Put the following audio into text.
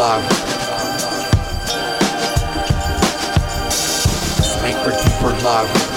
love. Make for deeper love.